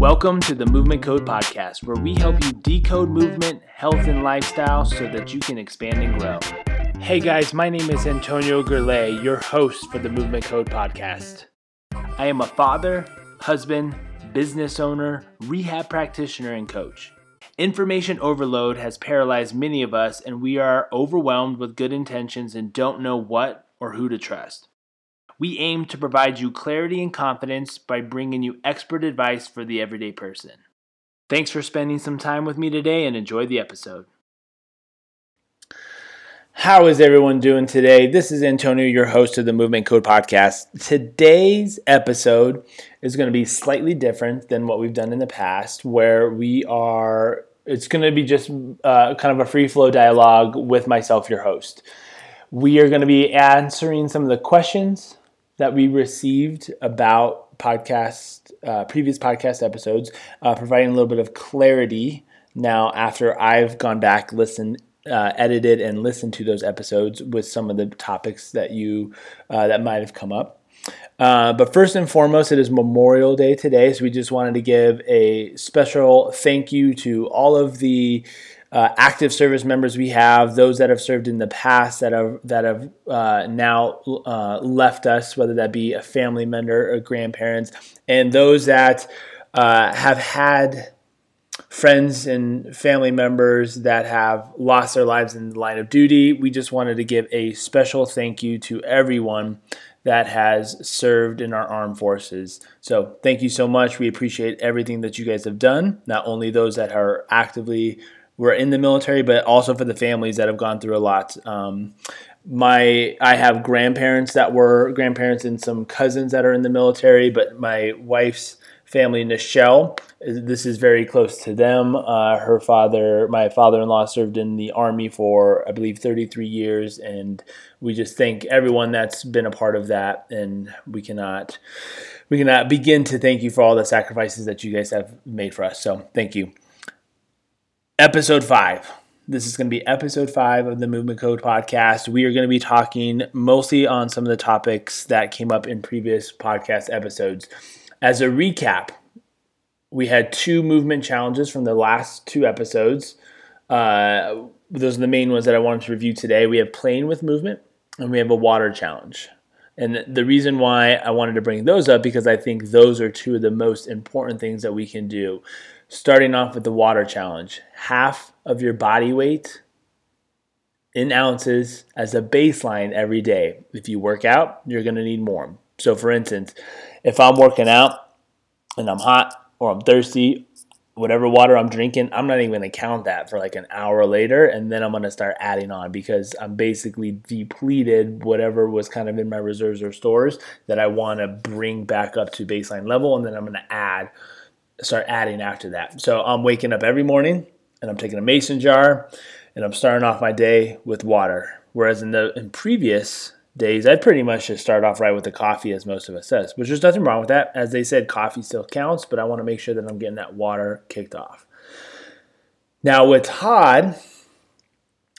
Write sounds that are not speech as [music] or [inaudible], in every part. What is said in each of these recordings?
Welcome to the Movement Code Podcast, where we help you decode movement, health, and lifestyle so that you can expand and grow. Hey guys, my name is Antonio Gurley, your host for the Movement Code Podcast. I am a father, husband, business owner, rehab practitioner, and coach. Information overload has paralyzed many of us, and we are overwhelmed with good intentions and don't know what or who to trust. We aim to provide you clarity and confidence by bringing you expert advice for the everyday person. Thanks for spending some time with me today and enjoy the episode. How is everyone doing today? This is Antonio, your host of the Movement Code Podcast. Today's episode is going to be slightly different than what we've done in the past, where we are, it's going to be just uh, kind of a free flow dialogue with myself, your host. We are going to be answering some of the questions that we received about podcast, uh, previous podcast episodes, uh, providing a little bit of clarity now after I've gone back, listened, uh, edited, and listened to those episodes with some of the topics that you uh, that might have come up. Uh, but first and foremost, it is Memorial Day today, so we just wanted to give a special thank you to all of the uh, active service members we have, those that have served in the past that have that have uh, now uh, left us, whether that be a family member or grandparents, and those that uh, have had friends and family members that have lost their lives in the line of duty. We just wanted to give a special thank you to everyone that has served in our armed forces. So, thank you so much. We appreciate everything that you guys have done, not only those that are actively were in the military, but also for the families that have gone through a lot. Um, my I have grandparents that were grandparents and some cousins that are in the military, but my wife's family, Nichelle, this is very close to them. Uh, her father, my father-in-law, served in the army for I believe 33 years, and we just thank everyone that's been a part of that, and we cannot we cannot begin to thank you for all the sacrifices that you guys have made for us. So thank you episode five. This is going to be episode five of the Movement Code podcast. We are going to be talking mostly on some of the topics that came up in previous podcast episodes. As a recap, we had two movement challenges from the last two episodes. Uh, those are the main ones that I wanted to review today. We have playing with movement and we have a water challenge. And the reason why I wanted to bring those up because I think those are two of the most important things that we can do starting off with the water challenge. Half of your body weight in ounces as a baseline every day. If you work out, you're going to need more. So, for instance, if I'm working out and I'm hot or I'm thirsty, whatever water I'm drinking, I'm not even to count that for like an hour later. And then I'm to start adding on because I'm basically depleted whatever was kind of in my reserves or stores that I want to bring back up to baseline level. And then I'm to add start adding after that. So I'm waking up every morning and I'm taking a mason jar and I'm starting off my day with water. Whereas in the in previous days, I'd pretty much just start off right with the coffee, as most of us says. Which there's nothing wrong with that. As they said, coffee still counts, but I want to make sure that I'm getting that water kicked off. Now with Todd,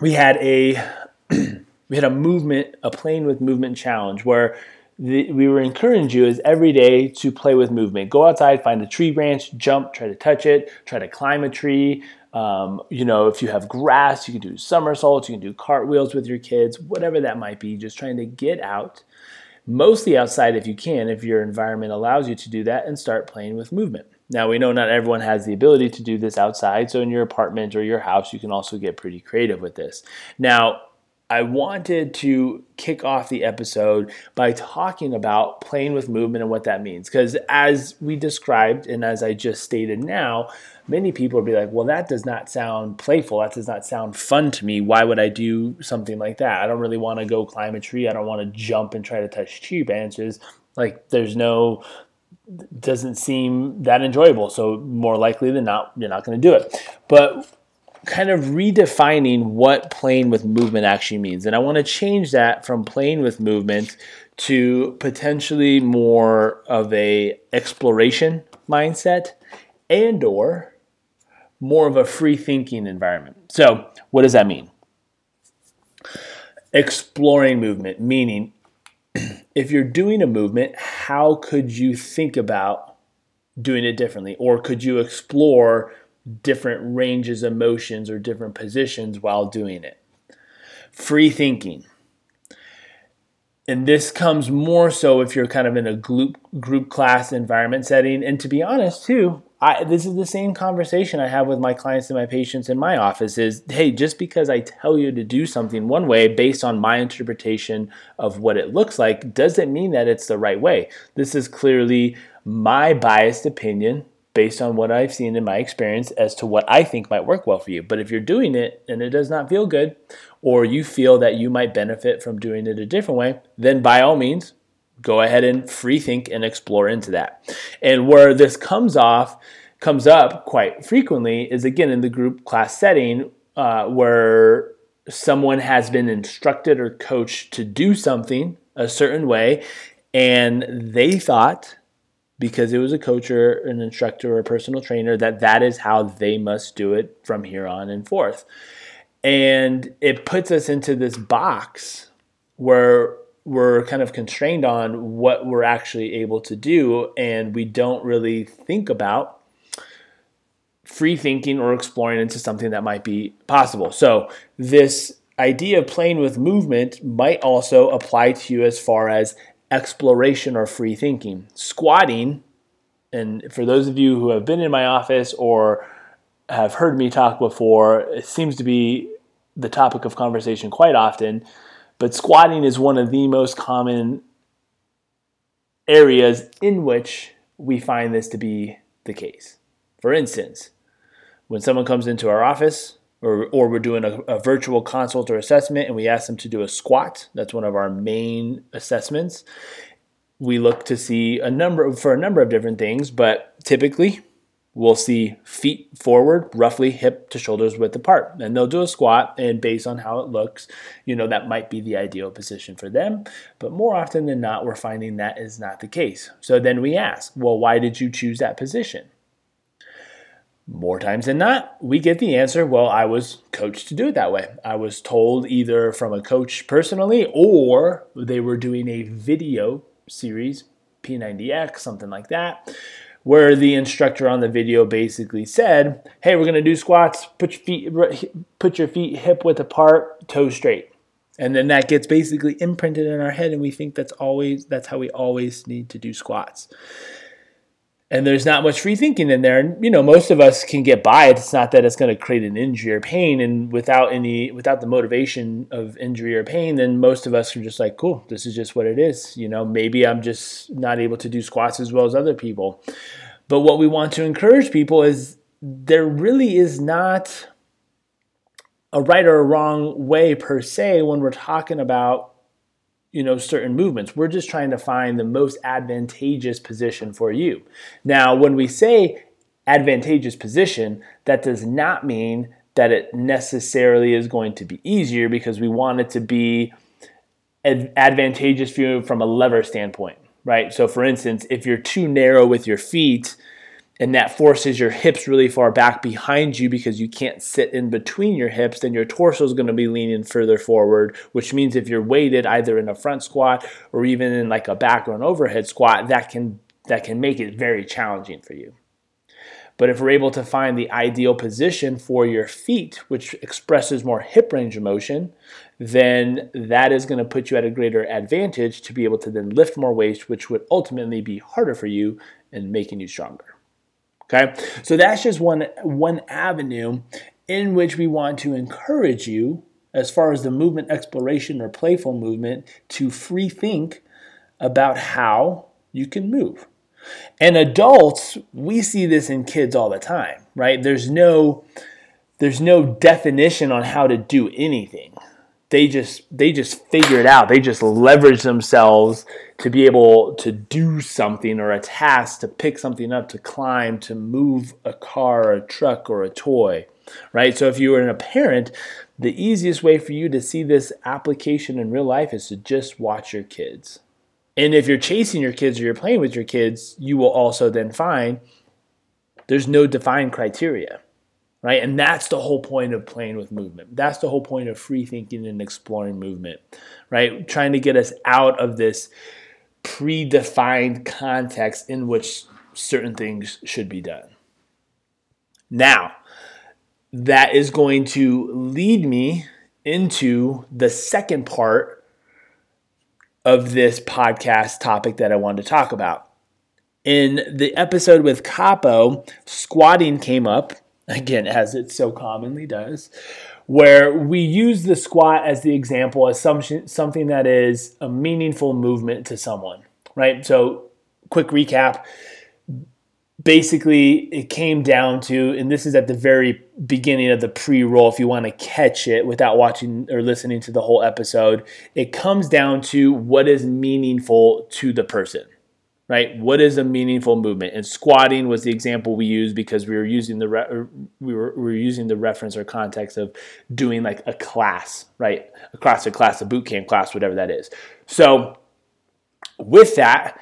we had a [clears throat] we had a movement, a playing with movement challenge where the, we were encouraging you is every day to play with movement. Go outside, find a tree branch, jump, try to touch it, try to climb a tree. Um, you know, if you have grass, you can do somersaults, you can do cartwheels with your kids, whatever that might be. Just trying to get out, mostly outside if you can, if your environment allows you to do that, and start playing with movement. Now, we know not everyone has the ability to do this outside, so in your apartment or your house, you can also get pretty creative with this. Now, I wanted to kick off the episode by talking about playing with movement and what that means. Because as we described, and as I just stated now, many people would be like, well, that does not sound playful. That does not sound fun to me. Why would I do something like that? I don't really want to go climb a tree. I don't want to jump and try to touch tree branches. Like, there's no, doesn't seem that enjoyable. So, more likely than not, you're not going to do it. But kind of redefining what playing with movement actually means. And I want to change that from playing with movement to potentially more of a exploration mindset and or more of a free thinking environment. So, what does that mean? Exploring movement, meaning [clears throat] if you're doing a movement, how could you think about doing it differently? Or could you explore different ranges of motions or different positions while doing it? Free thinking. And this comes more so if you're kind of in a group group class environment setting. And to be honest, too, I, this is the same conversation I have with my clients and my patients in my office is hey, just because I tell you to do something one way based on my interpretation of what it looks like doesn't mean that it's the right way. This is clearly my biased opinion based on what I've seen in my experience as to what I think might work well for you. But if you're doing it and it does not feel good, or you feel that you might benefit from doing it a different way, then by all means, go ahead and free think and explore into that. And where this comes off, comes up quite frequently is again in the group class setting uh, where someone has been instructed or coached to do something a certain way, and they thought because it was a coach or an instructor or a personal trainer that that is how they must do it from here on and forth. And it puts us into this box where we're kind of constrained on what we're actually able to do, and we don't really think about free thinking or exploring into something that might be possible. So, this idea of playing with movement might also apply to you as far as exploration or free thinking. Squatting, and for those of you who have been in my office or have heard me talk before, it seems to be the topic of conversation quite often. But squatting is one of the most common areas in which we find this to be the case. For instance, when someone comes into our office or, or we're doing a, a, virtual consult or assessment and we ask them to do a squat, that's one of our main assessments. We look to see a number for a number of different things, but typically we'll see feet forward, roughly hip to shoulders width apart. And they'll do a squat, and based on how it looks, you know, that might be the ideal position for them. But more often than not, we're finding that is not the case. So then we ask, well, why did you choose that position? More times than not, we get the answer, well, I was coached to do it that way. I was told either from a coach personally or they were doing a video series, P90X, something like that, where the instructor on the video basically said, "Hey, we're going to do squats. Put your feet put your feet hip width apart, toes straight." And then that gets basically imprinted in our head and we think that's always that's how we always need to do squats and there's not much free thinking in there. And you know, most of us can get by it. It's not that it's going to create an injury or pain, and without any, without the motivation of injury or pain, then most of us are just like, cool, this is just what it is. You know, maybe I'm just not able to do squats as well as other people. But what we want to encourage people is there really is not a right or a wrong way per se when we're talking about you know certain movements. We're just trying to find the most advantageous position for you. Now when we say advantageous position that does not mean that it necessarily is going to be easier because we want it to be advantageous for you from a lever standpoint right? So for instance if you're too narrow with your feet and that forces your hips really far back behind you because you can't sit in between your hips, then your torso is going to be leaning further forward, which means if you're weighted either in a front squat or even in like a back or an overhead squat, that can that can make it very challenging for you. But if we're able to find the ideal position for your feet, which expresses more hip range of motion, then that is going to put you at a greater advantage to be able to then lift more weight, which would ultimately be harder for you and making you stronger. Okay, so that's just one one avenue in which we want to encourage you, as far as the movement exploration or playful movement, to free think about how you can move. And adults, we see this in kids all the time, right? There's no there's no definition on how to do anything they just they just figure it out. They just leverage themselves to be able to do something or a task, to pick something up, to climb, to move a car, a truck, or a toy. Right? So if you are a parent, the easiest way for you to see this application in real life is to just watch your kids. And if you're chasing your kids or you're playing with your kids, you will also then find there's no defined criteria right? And that's the whole point of playing with movement. That's the whole point of free thinking and exploring movement, right? Trying to get us out of this predefined context in which certain things should be done. Now, that is going to lead me into the second part of this podcast topic that I wanted to talk about. In the episode with Capo, squatting came up, again, as it so commonly does, where we use the squat as the example as something that is a meaningful movement to someone, right? So, quick recap basically it came down to and this is at the very beginning of the pre-roll if you want to catch it without watching or listening to the whole episode it comes down to what is meaningful to the person right? What is a meaningful movement? And squatting was the example we used because we were using the re- we, were, we were using the reference or context of doing like a class right? A class a class a boot camp class whatever that is. So with that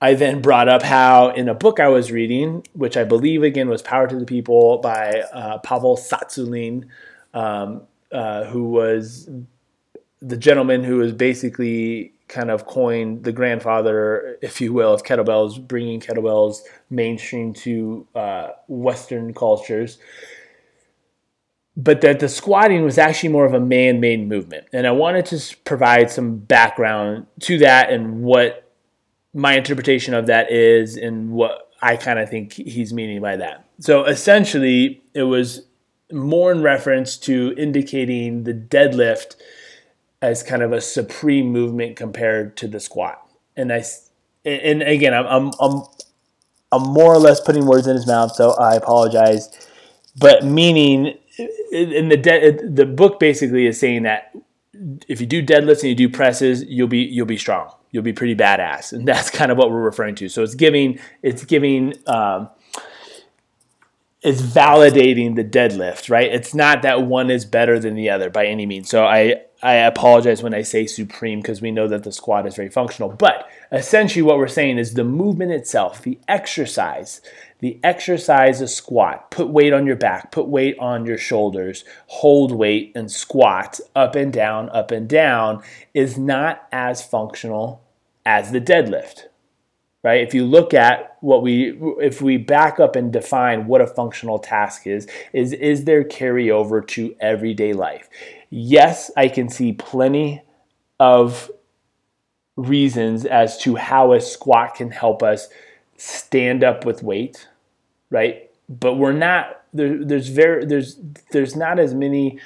I then brought up how in a book I was reading, which I believe again was Power to the People by uh, Pavel Tsatsouline, um, uh, who was the gentleman who was basically kind of coined the grandfather, if you will, of kettlebells, bringing kettlebells mainstream to uh, Western cultures. But that the squatting was actually more of a man made movement. And I wanted to provide some background to that and what my interpretation of that is and what I kind of think he's meaning by that. So essentially, it was more in reference to indicating the deadlift as kind of a supreme movement compared to the squat. And I, and again, I'm, I'm, I'm, I'm more or less putting words in his mouth, so I apologize. But meaning, in the de- the book basically is saying that if you do deadlifts and you do presses, you'll be you'll be strong you'll be pretty badass. And that's kind of what we're referring to. So it's giving, it's giving, um, it's validating the deadlift, right? It's not that one is better than the other by any means. So I, I apologize when I say supreme because we know that the squat is very functional. But essentially, what we're saying is the movement itself, the exercise, the exercise of squat, put weight on your back, put weight on your shoulders, hold weight and squat up and down, up and down is not as functional as the deadlift right? If you look at what we if we back up and define what a functional task is is is there carryover to everyday life yes i can see plenty of reasons as to how a squat can help us stand up with weight right but we're not there, there's very there's there's not as many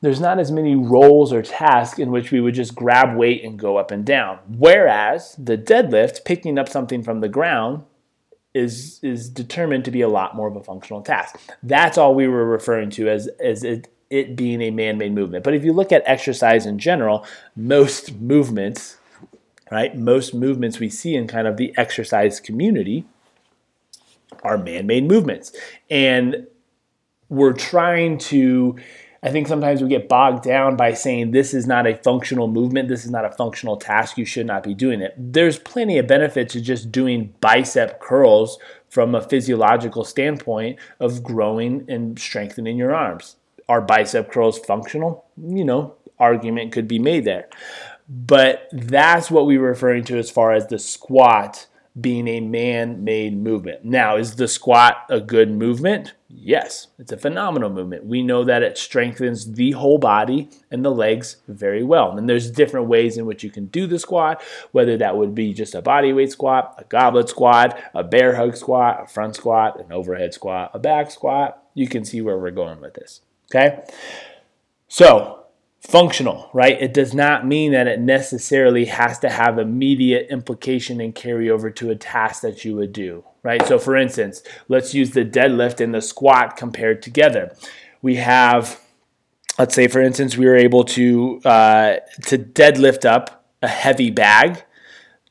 there's not as many roles or tasks in which we would just grab weight and go up and down. Whereas the deadlift, picking up something from the ground, is is determined to be a lot more of a functional task. That's all we were referring to as as it, it being a man-made movement. But if you look at exercise in general, most movements, right? Most movements we see in kind of the exercise community are man-made movements. And we're trying to I think sometimes we get bogged down by saying this is not a functional movement, this is not a functional task, you should not be doing it. There's plenty of benefit to just doing bicep curls from a physiological standpoint of growing and strengthening your arms. Are bicep curls functional? You know, argument could be made there. But that's what we're referring to as far as the squat being a man made movement. Now, is the squat a good movement? Yes, it's a phenomenal movement. We know that it strengthens the whole body and the legs very well. And there's different ways in which you can do the squat, whether that would be just a body weight squat, a goblet squat, a bear hug squat, a front squat, an overhead squat, a back squat. You can see where we're going with this. Okay? So, functional, right? It does not mean that it necessarily has to have immediate implication and carry over to a task that you would do, right? So, for instance, let's use the deadlift and the squat compared together. We have, let's say, for instance, we were able to uh, to deadlift up a heavy bag.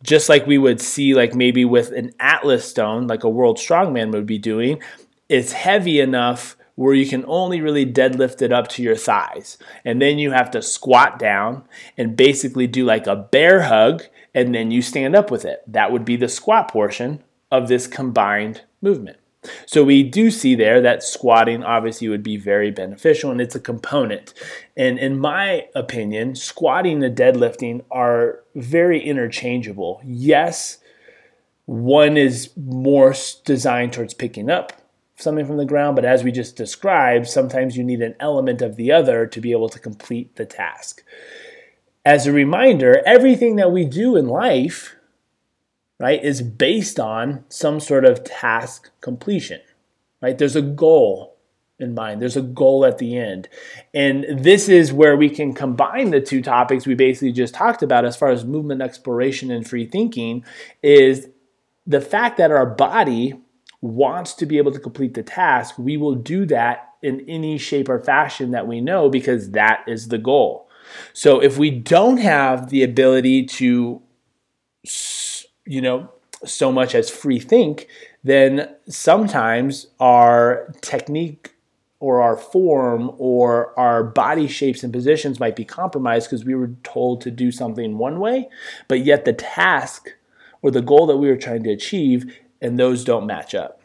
Just like we would see, like maybe with an Atlas stone, like a world strongman would be doing, it's heavy enough where you can only really deadlift it up to your thighs. And then you have to squat down and basically do like a bear hug, and then you stand up with it. That would be the squat portion of this combined movement. So we do see there that squatting obviously would be very beneficial and it's a component. And in my opinion, squatting and deadlifting are very interchangeable. Yes, One is more designed towards picking up something from the ground, but as we just described, sometimes you need an element of the other to be able to complete the task. As a reminder, everything that we do in life, right, is based on some sort of task completion, right? There's a goal in mind. There's a goal at the end. And this is where we can combine the two topics we basically just talked about as far as movement exploration and free thinking is the fact that our body wants to be able to complete the task, we will do that in any shape or fashion that we know because that is the goal. So if we don't have the ability to, you know, so much as free think, then sometimes our technique or our form or our body shapes and positions might be compromised because we were told to do something one way, but yet the task or the goal that we were trying to achieve, and those don't match up.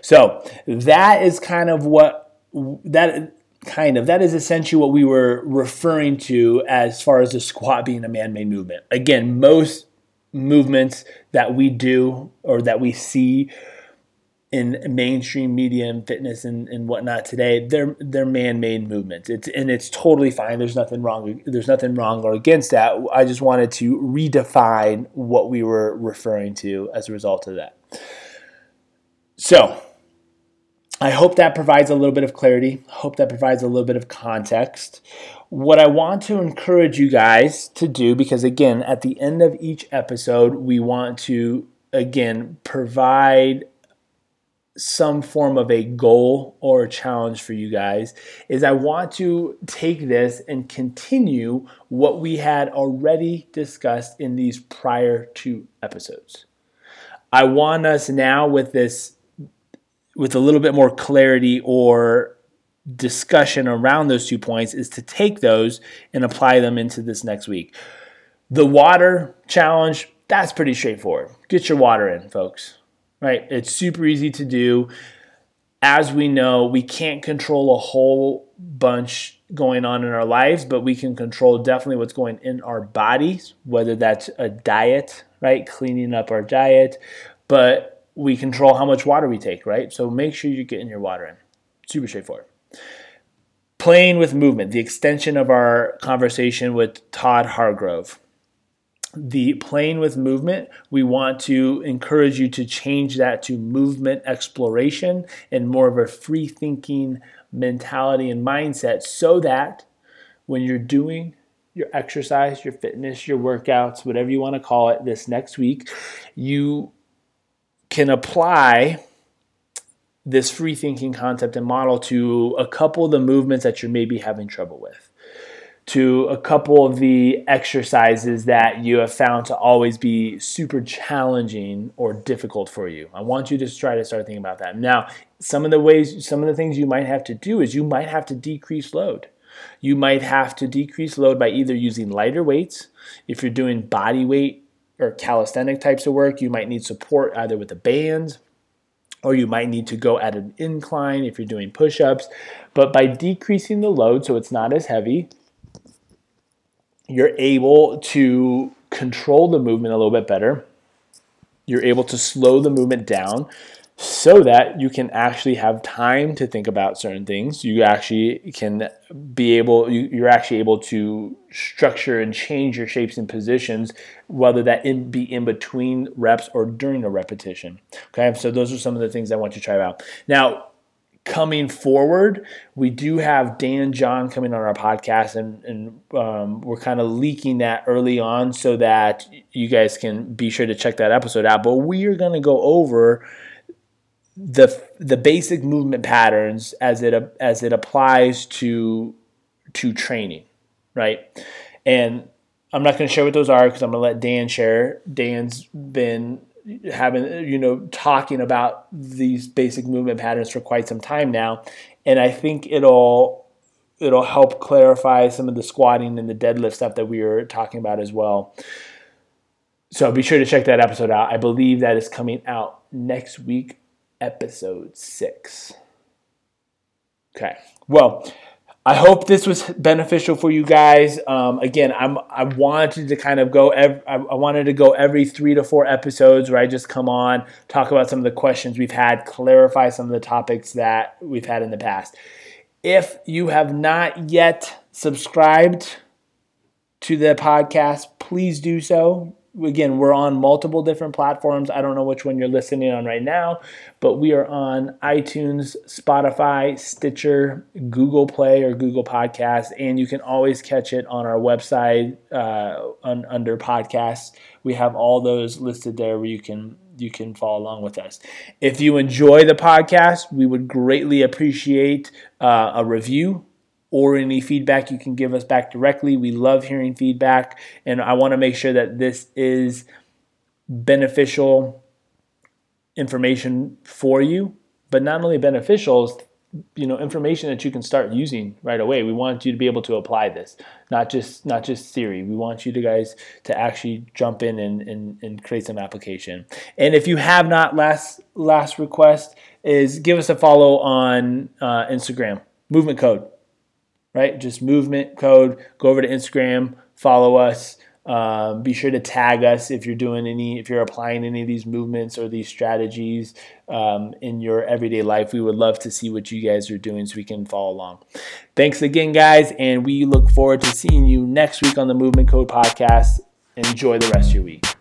So that is kind of what that kind of that is essentially what we were referring to as far as the squat being a man-made movement. Again, most movements that we do or that we see in mainstream media and fitness and, and whatnot today, they're they're man-made movements. It's and it's totally fine. There's nothing wrong. There's nothing wrong or against that. I just wanted to redefine what we were referring to as a result of that. So I hope that provides a little bit of clarity. Hope that provides a little bit of context. What I want to encourage you guys to do, because again, at the end of each episode, we want to again provide some form of a goal or a challenge for you guys is I want to take this and continue what we had already discussed in these prior two episodes. I want us now with this with a little bit more clarity or discussion around those two points is to take those and apply them into this next week. The water challenge, that's pretty straightforward. Get your water in, folks right? It's super easy to do. As we know, we can't control a whole bunch going on in our lives, but we can control definitely what's going in our bodies, whether that's a diet, right? Cleaning up our diet, but we control how much water we take, right? So make sure you're getting your water in. Super straightforward. Playing with movement, the extension of our conversation with Todd Hargrove the playing with movement, we want to encourage you to change that to movement exploration and more of a free thinking mentality and mindset so that when you're doing your exercise, your fitness, your workouts, whatever you want to call it this next week, you can apply this free thinking concept and model to a couple of the movements that you're maybe having trouble with to a couple of the exercises that you have found to always be super challenging or difficult for you. I want you to try to start thinking about that. Now, some of the ways, some of the things you might have to do is you might have to decrease load. You might have to decrease load by either using lighter weights. If you're doing body weight or calisthenic types of work, you might need support either with a band or you might need to go at an incline if you're doing push ups. But by decreasing the load so it's not as heavy, you're able to control the movement a little bit better. You're able to slow the movement down so that you can actually have time to think about certain things. You actually can be able, you, are actually able to structure and change your shapes and positions, whether that be in between reps or during a repetition. Okay, so those are some of the things I want you to try out. Now, coming forward, we do have Dan John coming on our podcast, and, and um, we're kind of leaking that early on so that you guys can be sure to check that episode out. But we are going to go over the the basic movement patterns as it as it applies to to training, right? And I'm not going to share what those are because I'm going to let Dan share. Dan's been having you know talking about these basic movement patterns for quite some time now. And i think it'll it'll help clarify some of the squatting and the deadlift stuff that we were talking about as well. So be sure to check that episode out. I believe that is coming out next week episode 6 okay. Well I hope this was beneficial for you guys. Um, again, I'm I wanted to kind of go. Ev- I wanted to go every three to four episodes where I just come on, talk about some of the questions we've had, clarify some of the topics that we've had in the past. If you have not yet subscribed to the podcast, please do so again, we're on multiple different platforms. I don't know which one you're listening on right now, but we are on iTunes, Spotify, Stitcher, Google Play, or Google Podcasts, and you can always catch it on our website uh, on, under podcasts. We have all those listed there where you can you can follow along with us. If you enjoy the podcast, we would greatly appreciate uh, a review or any feedback you can give us back directly. We love hearing feedback, and I want to make sure that this is beneficial information for you, but not only beneficial, you know, information that you can start using right away. We want you to be able to apply this, not just not just theory. We want you to guys to actually jump in and, and, and create some application. And if you have not, last last request is give us a follow on uh, Instagram, Movement Code right? Just movement code. Go over to Instagram, follow us. Um, be sure to tag us if you're doing any, if you're applying any of these movements or these strategies um, in your everyday life. We would love to see what you guys are doing so we can follow along. Thanks again, guys, and we look forward to seeing you next week on the Movement Code podcast. Enjoy the rest of your week.